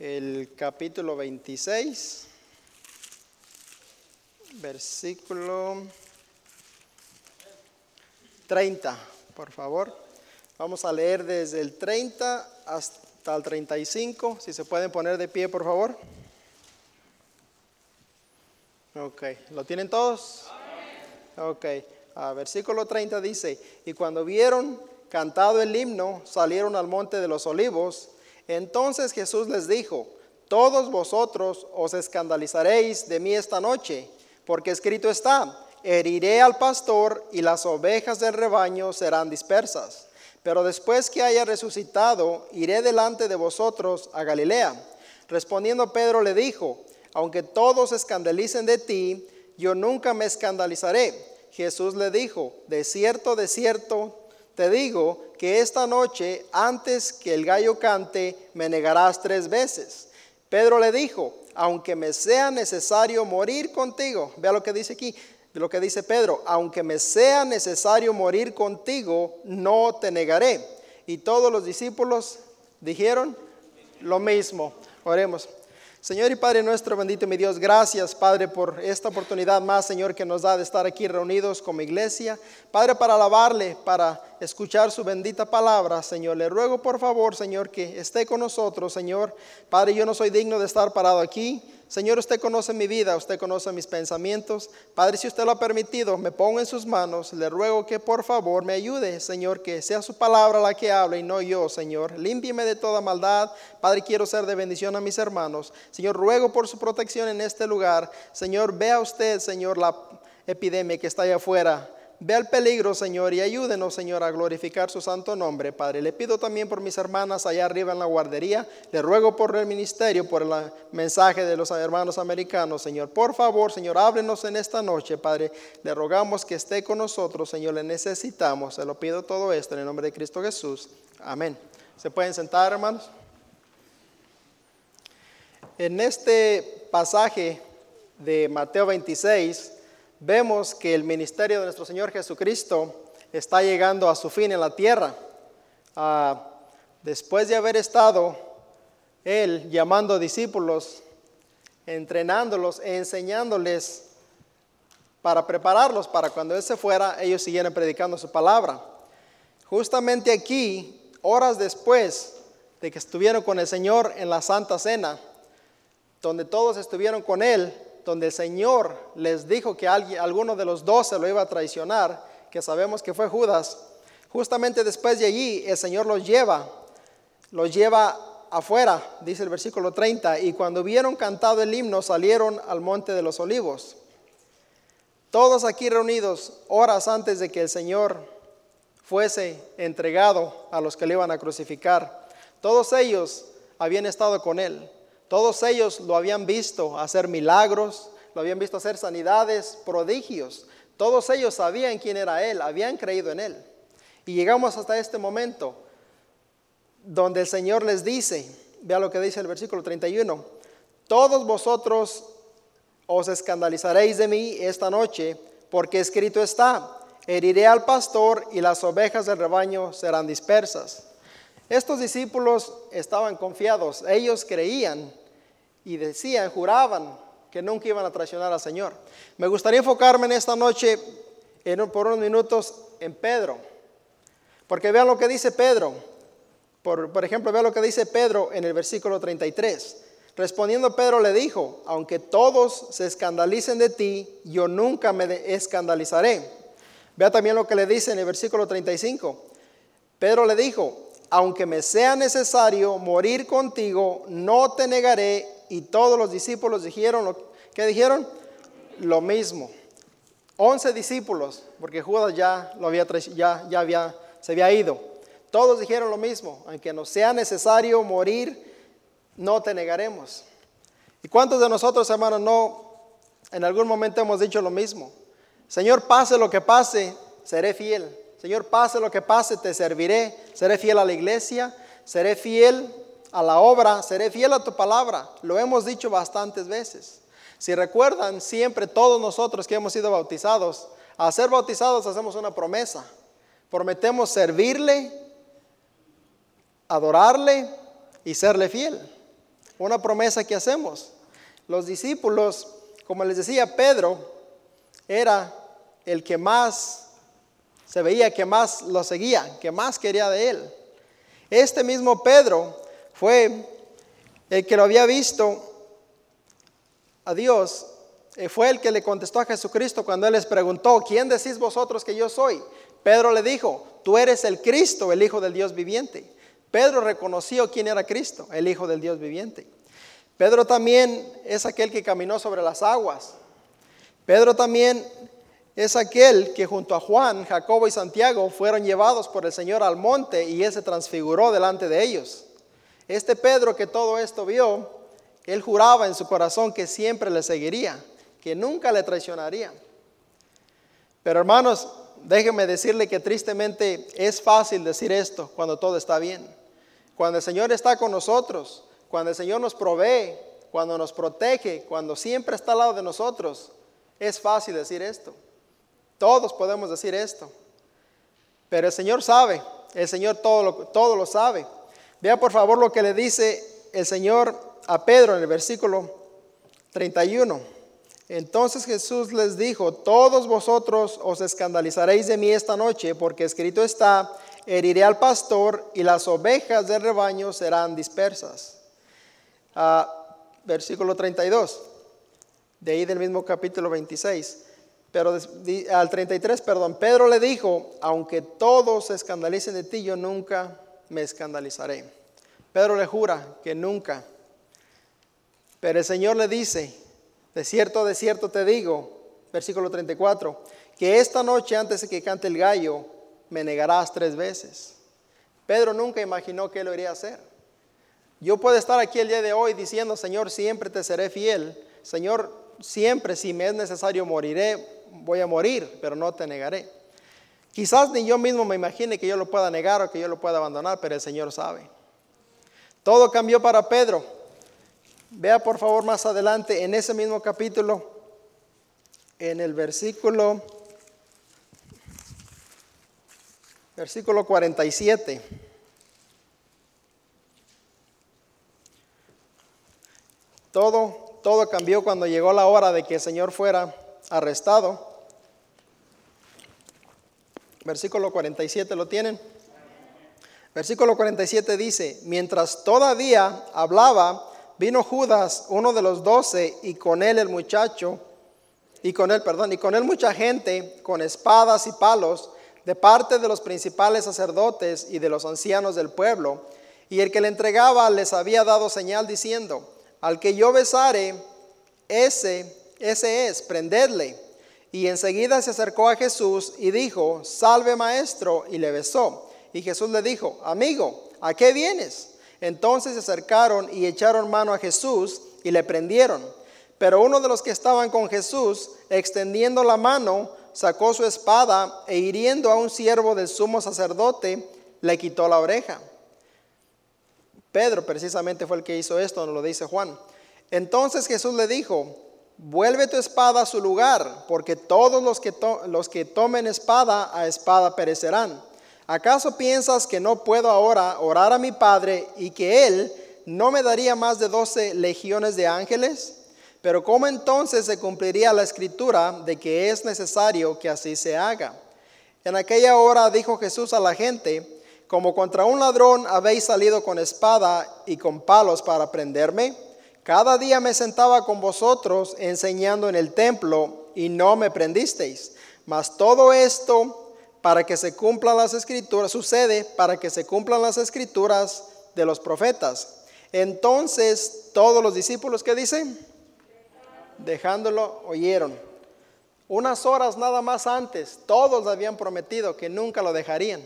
el capítulo 26, versículo 30, por favor. Vamos a leer desde el 30 hasta el 35. Si se pueden poner de pie, por favor. Ok, ¿lo tienen todos? Ok, versículo 30 dice, y cuando vieron cantado el himno, salieron al monte de los olivos. Entonces Jesús les dijo, todos vosotros os escandalizaréis de mí esta noche, porque escrito está, heriré al pastor y las ovejas del rebaño serán dispersas. Pero después que haya resucitado, iré delante de vosotros a Galilea. Respondiendo Pedro le dijo, aunque todos escandalicen de ti, yo nunca me escandalizaré. Jesús le dijo, de cierto, de cierto, te digo que esta noche, antes que el gallo cante, me negarás tres veces. Pedro le dijo, aunque me sea necesario morir contigo, vea lo que dice aquí, lo que dice Pedro, aunque me sea necesario morir contigo, no te negaré. Y todos los discípulos dijeron lo mismo. Oremos. Señor y Padre nuestro, bendito mi Dios, gracias Padre por esta oportunidad más, Señor, que nos da de estar aquí reunidos como iglesia. Padre, para alabarle, para escuchar su bendita palabra, Señor. Le ruego por favor, Señor, que esté con nosotros, Señor. Padre, yo no soy digno de estar parado aquí. Señor, usted conoce mi vida, usted conoce mis pensamientos. Padre, si usted lo ha permitido, me pongo en sus manos. Le ruego que por favor me ayude, Señor, que sea su palabra la que hable y no yo, Señor. Límpieme de toda maldad. Padre, quiero ser de bendición a mis hermanos. Señor, ruego por su protección en este lugar. Señor, vea usted, Señor, la epidemia que está allá afuera. Ve el peligro, Señor, y ayúdenos, Señor, a glorificar su santo nombre, Padre. Le pido también por mis hermanas allá arriba en la guardería. Le ruego por el ministerio, por el mensaje de los hermanos americanos, Señor. Por favor, Señor, háblenos en esta noche, Padre. Le rogamos que esté con nosotros, Señor. Le necesitamos. Se lo pido todo esto en el nombre de Cristo Jesús. Amén. ¿Se pueden sentar, hermanos? En este pasaje de Mateo 26, vemos que el ministerio de nuestro Señor Jesucristo está llegando a su fin en la tierra. Ah, después de haber estado Él llamando discípulos, entrenándolos enseñándoles para prepararlos para cuando Él se fuera, ellos siguieran predicando su palabra. Justamente aquí, horas después de que estuvieron con el Señor en la Santa Cena, donde todos estuvieron con Él, donde el Señor les dijo que alguien, alguno de los doce lo iba a traicionar, que sabemos que fue Judas, justamente después de allí el Señor los lleva, los lleva afuera, dice el versículo 30, y cuando vieron cantado el himno salieron al monte de los olivos. Todos aquí reunidos horas antes de que el Señor fuese entregado a los que le iban a crucificar. Todos ellos habían estado con él. Todos ellos lo habían visto hacer milagros, lo habían visto hacer sanidades, prodigios. Todos ellos sabían quién era Él, habían creído en Él. Y llegamos hasta este momento donde el Señor les dice, vea lo que dice el versículo 31, todos vosotros os escandalizaréis de mí esta noche, porque escrito está, heriré al pastor y las ovejas del rebaño serán dispersas. Estos discípulos estaban confiados, ellos creían y decían, juraban que nunca iban a traicionar al Señor. Me gustaría enfocarme en esta noche en, por unos minutos en Pedro, porque vean lo que dice Pedro. Por, ejemplo, vean lo que dice Pedro en el versículo 33. Respondiendo Pedro le dijo, aunque todos se escandalicen de ti, yo nunca me escandalizaré. Vea también lo que le dice en el versículo 35. Pedro le dijo, aunque me sea necesario morir contigo, no te negaré y todos los discípulos dijeron, lo, ¿qué dijeron? Lo mismo. Once discípulos, porque Judas ya, lo había, ya, ya había, se había ido. Todos dijeron lo mismo, aunque nos sea necesario morir, no te negaremos. ¿Y cuántos de nosotros, hermanos, no en algún momento hemos dicho lo mismo? Señor, pase lo que pase, seré fiel. Señor, pase lo que pase, te serviré. Seré fiel a la iglesia, seré fiel a la obra, seré fiel a tu palabra. Lo hemos dicho bastantes veces. Si recuerdan, siempre todos nosotros que hemos sido bautizados, al ser bautizados hacemos una promesa. Prometemos servirle, adorarle y serle fiel. una promesa que hacemos. Los discípulos, como les decía Pedro, era el que más se veía que más lo seguía, que más quería de él. Este mismo Pedro fue el que lo había visto a Dios, eh, fue el que le contestó a Jesucristo cuando él les preguntó, ¿quién decís vosotros que yo soy? Pedro le dijo, tú eres el Cristo, el Hijo del Dios viviente. Pedro reconoció quién era Cristo, el Hijo del Dios viviente. Pedro también es aquel que caminó sobre las aguas. Pedro también es aquel que junto a Juan, Jacobo y Santiago fueron llevados por el Señor al monte y él se transfiguró delante de ellos. Este Pedro que todo esto vio, él juraba en su corazón que siempre le seguiría, que nunca le traicionaría. Pero hermanos, déjenme decirle que tristemente es fácil decir esto cuando todo está bien. Cuando el Señor está con nosotros, cuando el Señor nos provee, cuando nos protege, cuando siempre está al lado de nosotros, es fácil decir esto. Todos podemos decir esto. Pero el Señor sabe, el Señor todo lo, todo lo sabe. Vea por favor lo que le dice el Señor a Pedro en el versículo 31. Entonces Jesús les dijo, todos vosotros os escandalizaréis de mí esta noche, porque escrito está, heriré al pastor y las ovejas del rebaño serán dispersas. Ah, versículo 32, de ahí del mismo capítulo 26. Pero al 33, perdón, Pedro le dijo, aunque todos se escandalicen de ti, yo nunca me escandalizaré. Pedro le jura que nunca. Pero el Señor le dice, de cierto, de cierto te digo, versículo 34, que esta noche antes de que cante el gallo, me negarás tres veces. Pedro nunca imaginó que lo iría a hacer. Yo puedo estar aquí el día de hoy diciendo, Señor, siempre te seré fiel. Señor, siempre si me es necesario moriré voy a morir, pero no te negaré. Quizás ni yo mismo me imagine que yo lo pueda negar o que yo lo pueda abandonar, pero el Señor sabe. Todo cambió para Pedro. Vea por favor más adelante en ese mismo capítulo, en el versículo, versículo 47. Todo, todo cambió cuando llegó la hora de que el Señor fuera arrestado. Versículo 47, ¿lo tienen? Versículo 47 dice, mientras todavía hablaba, vino Judas, uno de los doce, y con él el muchacho, y con él, perdón, y con él mucha gente, con espadas y palos, de parte de los principales sacerdotes y de los ancianos del pueblo. Y el que le entregaba les había dado señal diciendo, al que yo besare, ese ese es, prenderle. Y enseguida se acercó a Jesús y dijo, salve maestro, y le besó. Y Jesús le dijo, amigo, ¿a qué vienes? Entonces se acercaron y echaron mano a Jesús y le prendieron. Pero uno de los que estaban con Jesús, extendiendo la mano, sacó su espada e hiriendo a un siervo del sumo sacerdote, le quitó la oreja. Pedro precisamente fue el que hizo esto, nos lo dice Juan. Entonces Jesús le dijo, vuelve tu espada a su lugar, porque todos los que, los que tomen espada a espada perecerán. ¿Acaso piensas que no puedo ahora orar a mi Padre y que Él no me daría más de doce legiones de ángeles? Pero ¿cómo entonces se cumpliría la escritura de que es necesario que así se haga? En aquella hora dijo Jesús a la gente, como contra un ladrón habéis salido con espada y con palos para prenderme. Cada día me sentaba con vosotros enseñando en el templo y no me prendisteis. Mas todo esto para que se cumplan las escrituras, sucede para que se cumplan las escrituras de los profetas. Entonces todos los discípulos que dicen, dejándolo, oyeron. Unas horas nada más antes, todos habían prometido que nunca lo dejarían,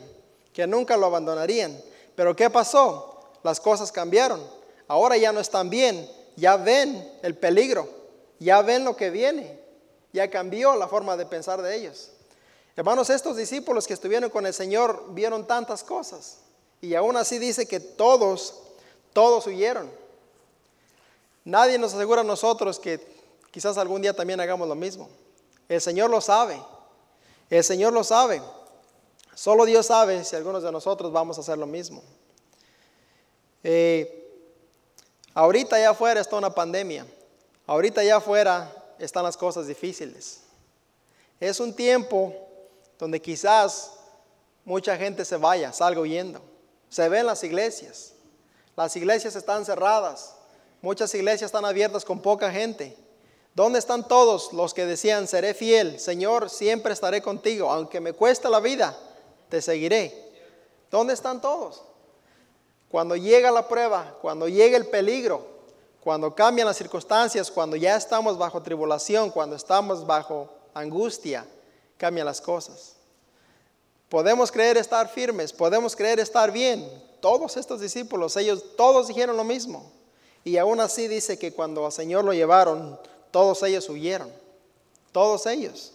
que nunca lo abandonarían. Pero ¿qué pasó? Las cosas cambiaron. Ahora ya no están bien, ya ven el peligro, ya ven lo que viene, ya cambió la forma de pensar de ellos. Hermanos, estos discípulos que estuvieron con el Señor vieron tantas cosas y aún así dice que todos, todos huyeron. Nadie nos asegura a nosotros que quizás algún día también hagamos lo mismo. El Señor lo sabe, el Señor lo sabe. Solo Dios sabe si algunos de nosotros vamos a hacer lo mismo. Eh, Ahorita allá afuera está una pandemia. Ahorita allá afuera están las cosas difíciles. Es un tiempo donde quizás mucha gente se vaya, salga huyendo. Se ven las iglesias. Las iglesias están cerradas. Muchas iglesias están abiertas con poca gente. ¿Dónde están todos los que decían, seré fiel, Señor, siempre estaré contigo, aunque me cueste la vida, te seguiré? ¿Dónde están todos? Cuando llega la prueba, cuando llega el peligro, cuando cambian las circunstancias, cuando ya estamos bajo tribulación, cuando estamos bajo angustia, cambian las cosas. Podemos creer estar firmes, podemos creer estar bien. Todos estos discípulos, ellos todos dijeron lo mismo. Y aún así dice que cuando al Señor lo llevaron, todos ellos huyeron. Todos ellos.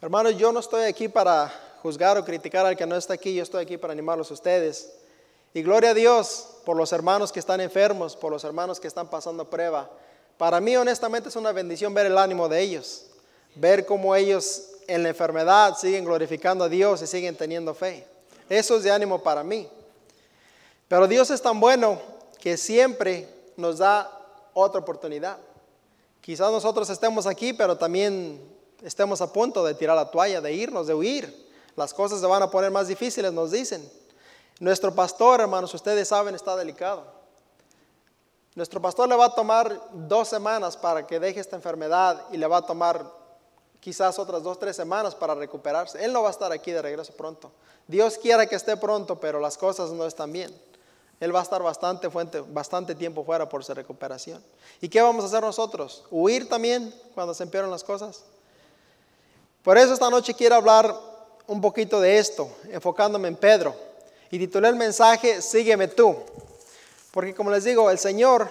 Hermanos, yo no estoy aquí para juzgar o criticar al que no está aquí, yo estoy aquí para animarlos a ustedes. Y gloria a Dios por los hermanos que están enfermos, por los hermanos que están pasando prueba. Para mí honestamente es una bendición ver el ánimo de ellos, ver cómo ellos en la enfermedad siguen glorificando a Dios y siguen teniendo fe. Eso es de ánimo para mí. Pero Dios es tan bueno que siempre nos da otra oportunidad. Quizás nosotros estemos aquí, pero también estemos a punto de tirar la toalla, de irnos, de huir. Las cosas se van a poner más difíciles, nos dicen. Nuestro pastor, hermanos, ustedes saben, está delicado. Nuestro pastor le va a tomar dos semanas para que deje esta enfermedad y le va a tomar quizás otras dos, tres semanas para recuperarse. Él no va a estar aquí de regreso pronto. Dios quiera que esté pronto, pero las cosas no están bien. Él va a estar bastante, fuente, bastante tiempo fuera por su recuperación. ¿Y qué vamos a hacer nosotros? ¿Huir también cuando se empeoran las cosas? Por eso esta noche quiero hablar un poquito de esto, enfocándome en Pedro. Y titulé el mensaje, Sígueme tú. Porque como les digo, el Señor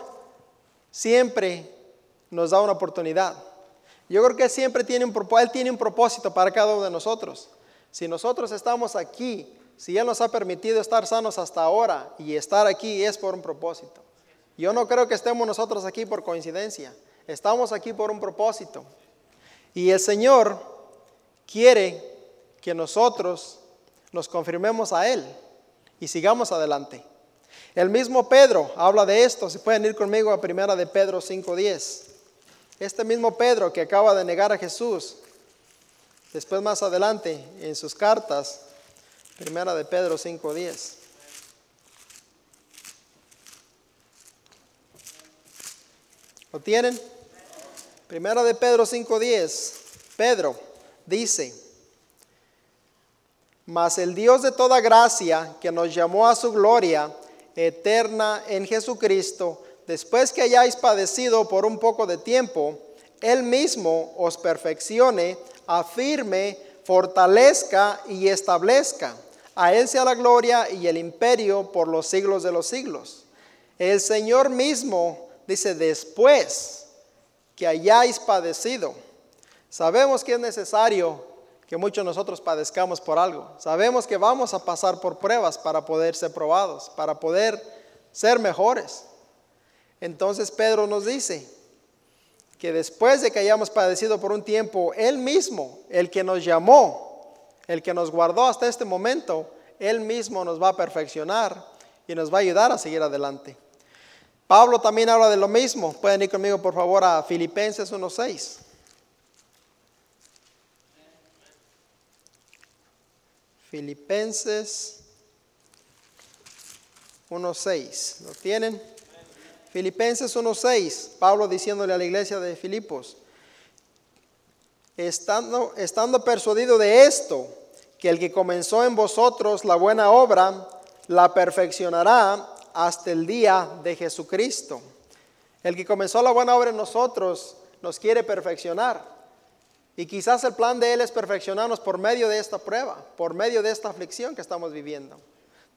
siempre nos da una oportunidad. Yo creo que siempre tiene un, Él tiene un propósito para cada uno de nosotros. Si nosotros estamos aquí, si Él nos ha permitido estar sanos hasta ahora y estar aquí es por un propósito. Yo no creo que estemos nosotros aquí por coincidencia. Estamos aquí por un propósito. Y el Señor quiere que nosotros nos confirmemos a Él y sigamos adelante. El mismo Pedro habla de esto, si pueden ir conmigo a primera de Pedro 5.10. Este mismo Pedro que acaba de negar a Jesús, después más adelante en sus cartas, primera de Pedro 5.10. ¿Lo tienen? Primera de Pedro 5.10. Pedro dice, mas el Dios de toda gracia, que nos llamó a su gloria eterna en Jesucristo, después que hayáis padecido por un poco de tiempo, Él mismo os perfeccione, afirme, fortalezca y establezca. A Él sea la gloria y el imperio por los siglos de los siglos. El Señor mismo dice, después que hayáis padecido, sabemos que es necesario que muchos de nosotros padezcamos por algo. Sabemos que vamos a pasar por pruebas para poder ser probados, para poder ser mejores. Entonces Pedro nos dice que después de que hayamos padecido por un tiempo, Él mismo, el que nos llamó, el que nos guardó hasta este momento, Él mismo nos va a perfeccionar y nos va a ayudar a seguir adelante. Pablo también habla de lo mismo. Pueden ir conmigo por favor a Filipenses 1.6. Filipenses 1.6. ¿Lo tienen? Filipenses 1.6. Pablo diciéndole a la iglesia de Filipos. Estando, estando persuadido de esto, que el que comenzó en vosotros la buena obra, la perfeccionará hasta el día de Jesucristo. El que comenzó la buena obra en nosotros nos quiere perfeccionar. Y quizás el plan de Él es perfeccionarnos por medio de esta prueba, por medio de esta aflicción que estamos viviendo.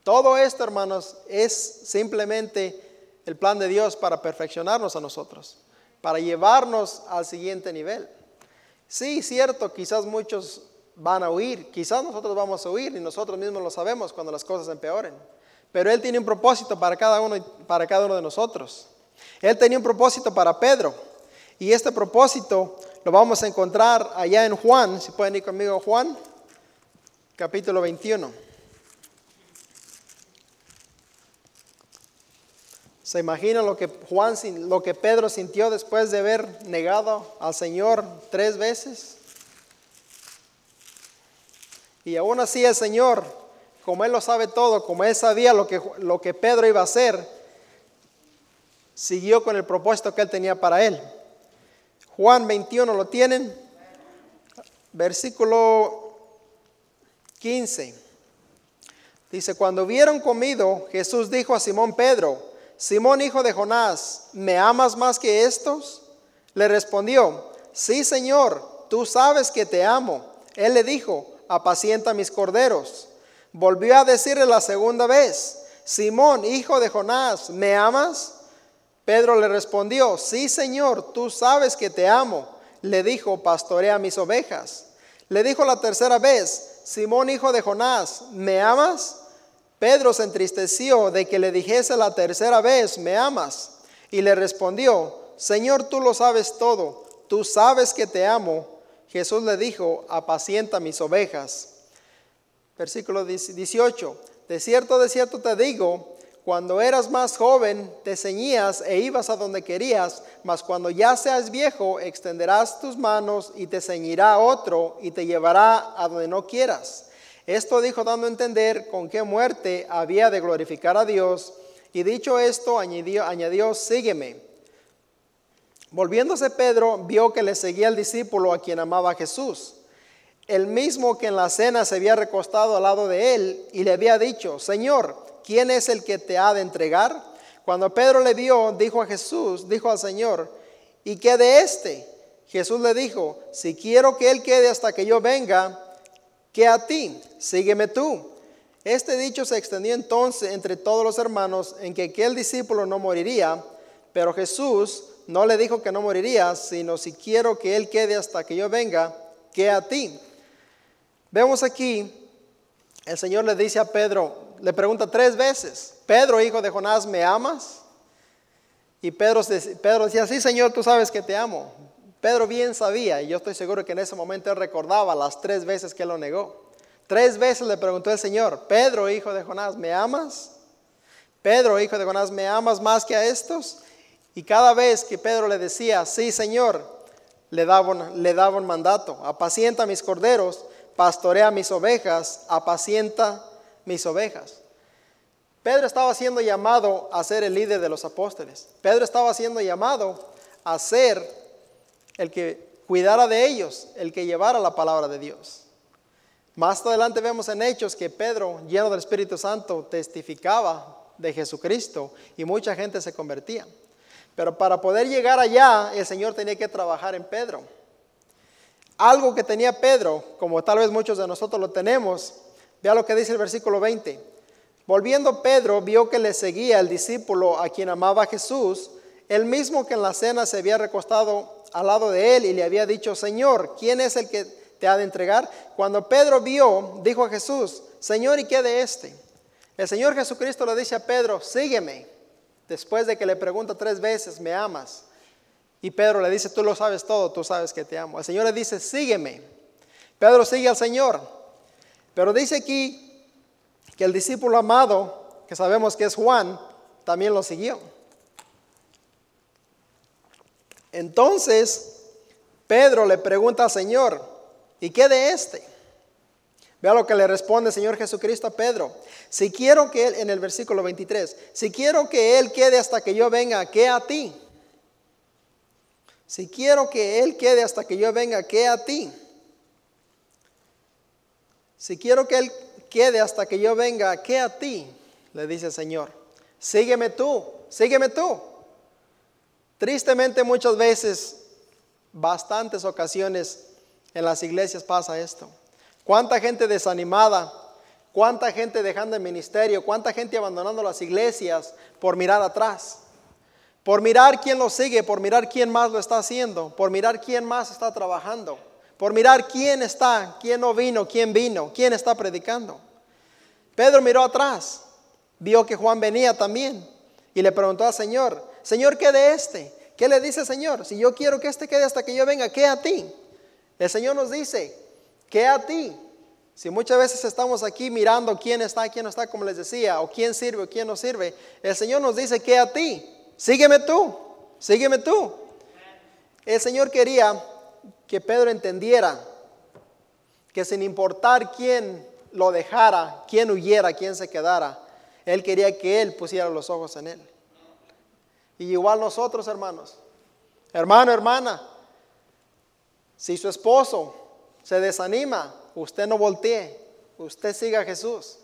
Todo esto, hermanos, es simplemente el plan de Dios para perfeccionarnos a nosotros, para llevarnos al siguiente nivel. Sí, cierto, quizás muchos van a huir, quizás nosotros vamos a huir y nosotros mismos lo sabemos cuando las cosas empeoren. Pero Él tiene un propósito para cada uno, para cada uno de nosotros. Él tenía un propósito para Pedro. Y este propósito lo vamos a encontrar allá en Juan, si pueden ir conmigo Juan, capítulo 21. ¿Se imagina lo que Juan, lo que Pedro sintió después de haber negado al Señor tres veces? Y aún así el Señor, como Él lo sabe todo, como Él sabía lo que, lo que Pedro iba a hacer, siguió con el propósito que Él tenía para Él. Juan 21 lo tienen, versículo 15. Dice, cuando hubieron comido, Jesús dijo a Simón Pedro, Simón hijo de Jonás, ¿me amas más que estos? Le respondió, sí Señor, tú sabes que te amo. Él le dijo, apacienta mis corderos. Volvió a decirle la segunda vez, Simón hijo de Jonás, ¿me amas? Pedro le respondió, sí Señor, tú sabes que te amo. Le dijo, pastorea mis ovejas. Le dijo la tercera vez, Simón hijo de Jonás, ¿me amas? Pedro se entristeció de que le dijese la tercera vez, ¿me amas? Y le respondió, Señor, tú lo sabes todo, tú sabes que te amo. Jesús le dijo, apacienta mis ovejas. Versículo 18, de cierto, de cierto te digo, cuando eras más joven te ceñías e ibas a donde querías, mas cuando ya seas viejo extenderás tus manos y te ceñirá otro y te llevará a donde no quieras. Esto dijo dando a entender con qué muerte había de glorificar a Dios. Y dicho esto, añadió, añadió sígueme. Volviéndose Pedro, vio que le seguía el discípulo a quien amaba Jesús. El mismo que en la cena se había recostado al lado de él y le había dicho, Señor, ¿quién es el que te ha de entregar? Cuando Pedro le vio, dijo a Jesús, dijo al Señor, ¿y qué de este? Jesús le dijo, si quiero que él quede hasta que yo venga, que a ti, sígueme tú. Este dicho se extendió entonces entre todos los hermanos en que aquel discípulo no moriría, pero Jesús no le dijo que no moriría, sino si quiero que él quede hasta que yo venga, que a ti. Vemos aquí, el Señor le dice a Pedro, le pregunta tres veces, Pedro, hijo de Jonás, ¿me amas? Y Pedro, Pedro decía, sí, Señor, tú sabes que te amo. Pedro bien sabía, y yo estoy seguro que en ese momento él recordaba las tres veces que lo negó. Tres veces le preguntó el Señor, Pedro, hijo de Jonás, ¿me amas? Pedro, hijo de Jonás, ¿me amas más que a estos? Y cada vez que Pedro le decía, sí, Señor, le daba un, le daba un mandato, apacienta mis corderos, pastorea mis ovejas, apacienta mis ovejas. Pedro estaba siendo llamado a ser el líder de los apóstoles. Pedro estaba siendo llamado a ser el que cuidara de ellos, el que llevara la palabra de Dios. Más adelante vemos en Hechos que Pedro, lleno del Espíritu Santo, testificaba de Jesucristo y mucha gente se convertía. Pero para poder llegar allá, el Señor tenía que trabajar en Pedro. Algo que tenía Pedro, como tal vez muchos de nosotros lo tenemos, vea lo que dice el versículo 20. Volviendo Pedro, vio que le seguía el discípulo a quien amaba Jesús, el mismo que en la cena se había recostado al lado de él y le había dicho, Señor, ¿quién es el que te ha de entregar? Cuando Pedro vio, dijo a Jesús, Señor, ¿y qué de este? El Señor Jesucristo le dice a Pedro, sígueme. Después de que le pregunta tres veces, ¿me amas? Y Pedro le dice, tú lo sabes todo, tú sabes que te amo. El Señor le dice, sígueme. Pedro sigue al Señor. Pero dice aquí que el discípulo amado, que sabemos que es Juan, también lo siguió. Entonces, Pedro le pregunta al Señor, ¿y qué de este? Vea lo que le responde el Señor Jesucristo a Pedro. Si quiero que Él, en el versículo 23, si quiero que Él quede hasta que yo venga, ¿qué a ti? Si quiero que Él quede hasta que yo venga, ¿qué a ti? Si quiero que Él quede hasta que yo venga, ¿qué a ti? Le dice el Señor. Sígueme tú, sígueme tú. Tristemente muchas veces, bastantes ocasiones en las iglesias pasa esto. ¿Cuánta gente desanimada? ¿Cuánta gente dejando el ministerio? ¿Cuánta gente abandonando las iglesias por mirar atrás? Por mirar quién lo sigue, por mirar quién más lo está haciendo, por mirar quién más está trabajando, por mirar quién está, quién no vino, quién vino, quién está predicando. Pedro miró atrás, vio que Juan venía también y le preguntó al Señor, Señor, ¿qué de este? ¿Qué le dice el Señor? Si yo quiero que este quede hasta que yo venga, ¿qué a ti? El Señor nos dice, ¿qué a ti? Si muchas veces estamos aquí mirando quién está, quién no está, como les decía, o quién sirve o quién no sirve, el Señor nos dice que a ti, sígueme tú, sígueme tú. El Señor quería que Pedro entendiera que sin importar quién lo dejara, quién huyera, quién se quedara, Él quería que Él pusiera los ojos en Él. Y igual nosotros, hermanos, hermano, hermana, si su esposo se desanima, usted no voltee, usted siga a Jesús.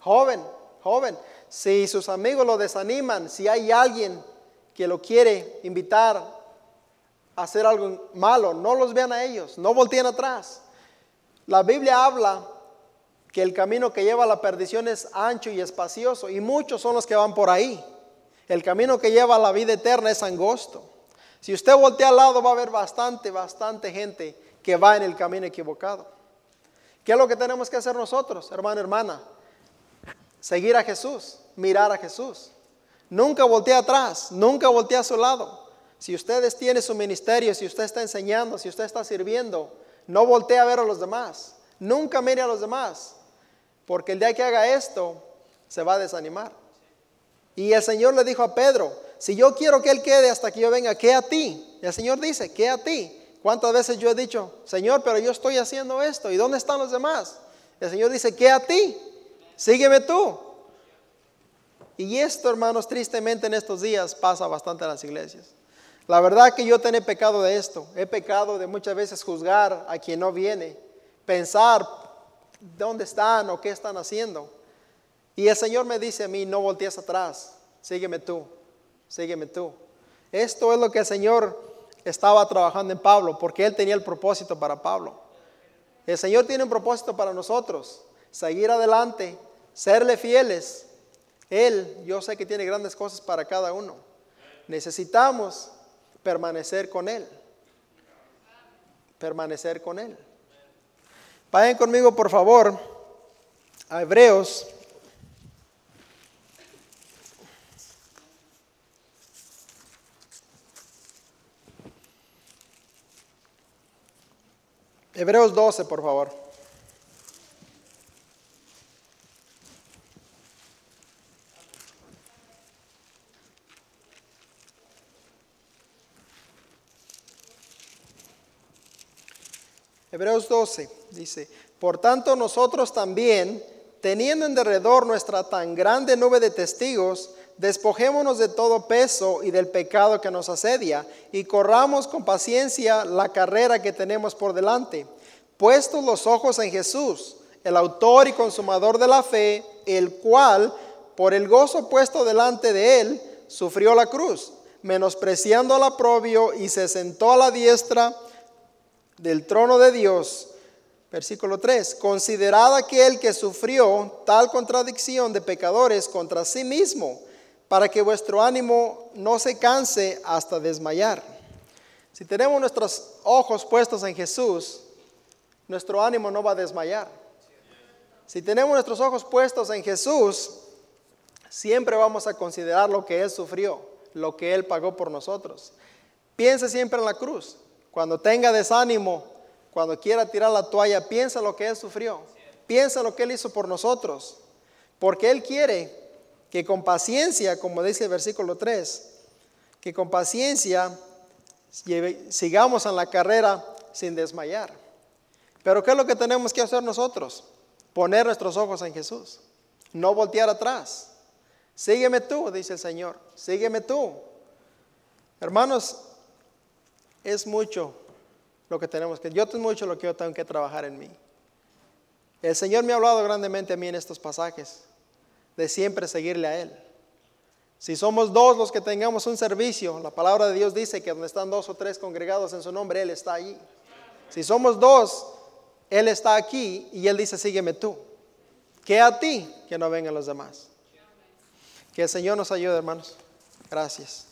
Joven, joven, si sus amigos lo desaniman, si hay alguien que lo quiere invitar a hacer algo malo, no los vean a ellos, no volteen atrás. La Biblia habla que el camino que lleva a la perdición es ancho y espacioso y muchos son los que van por ahí. El camino que lleva a la vida eterna es angosto. Si usted voltea al lado va a haber bastante, bastante gente que va en el camino equivocado. ¿Qué es lo que tenemos que hacer nosotros, hermano, hermana? Seguir a Jesús, mirar a Jesús. Nunca voltea atrás, nunca voltea a su lado. Si ustedes tienen su ministerio, si usted está enseñando, si usted está sirviendo, no voltee a ver a los demás. Nunca mire a los demás. Porque el día que haga esto, se va a desanimar. Y el Señor le dijo a Pedro, si yo quiero que Él quede hasta que yo venga, ¿qué a ti? El Señor dice, ¿qué a ti? ¿Cuántas veces yo he dicho, Señor, pero yo estoy haciendo esto? ¿Y dónde están los demás? El Señor dice, ¿qué a ti? Sígueme tú. Y esto, hermanos, tristemente en estos días pasa bastante en las iglesias. La verdad que yo tengo pecado de esto. He pecado de muchas veces juzgar a quien no viene, pensar dónde están o qué están haciendo. Y el Señor me dice a mí, no voltees atrás, sígueme tú, sígueme tú. Esto es lo que el Señor estaba trabajando en Pablo, porque él tenía el propósito para Pablo. El Señor tiene un propósito para nosotros, seguir adelante, serle fieles. Él, yo sé que tiene grandes cosas para cada uno. Necesitamos permanecer con Él. Permanecer con Él. Vayan conmigo, por favor, a Hebreos Hebreos 12, por favor. Hebreos 12 dice, por tanto nosotros también, teniendo en derredor nuestra tan grande nube de testigos, despojémonos de todo peso y del pecado que nos asedia y corramos con paciencia la carrera que tenemos por delante, puestos los ojos en Jesús, el autor y consumador de la fe, el cual, por el gozo puesto delante de él, sufrió la cruz, menospreciando al aprobio y se sentó a la diestra del trono de Dios. Versículo 3. Considerad aquel que sufrió tal contradicción de pecadores contra sí mismo para que vuestro ánimo no se canse hasta desmayar. Si tenemos nuestros ojos puestos en Jesús, nuestro ánimo no va a desmayar. Si tenemos nuestros ojos puestos en Jesús, siempre vamos a considerar lo que Él sufrió, lo que Él pagó por nosotros. Piense siempre en la cruz. Cuando tenga desánimo, cuando quiera tirar la toalla, piensa lo que Él sufrió. Piensa lo que Él hizo por nosotros. Porque Él quiere que con paciencia, como dice el versículo 3, que con paciencia sigamos en la carrera sin desmayar. Pero ¿qué es lo que tenemos que hacer nosotros? Poner nuestros ojos en Jesús, no voltear atrás. Sígueme tú, dice el Señor, sígueme tú. Hermanos, es mucho lo que tenemos que, yo tengo mucho lo que yo tengo que trabajar en mí. El Señor me ha hablado grandemente a mí en estos pasajes de siempre seguirle a Él. Si somos dos los que tengamos un servicio, la palabra de Dios dice que donde están dos o tres congregados en su nombre, Él está allí. Si somos dos, Él está aquí y Él dice, sígueme tú. Que a ti, que no vengan los demás. Que el Señor nos ayude, hermanos. Gracias.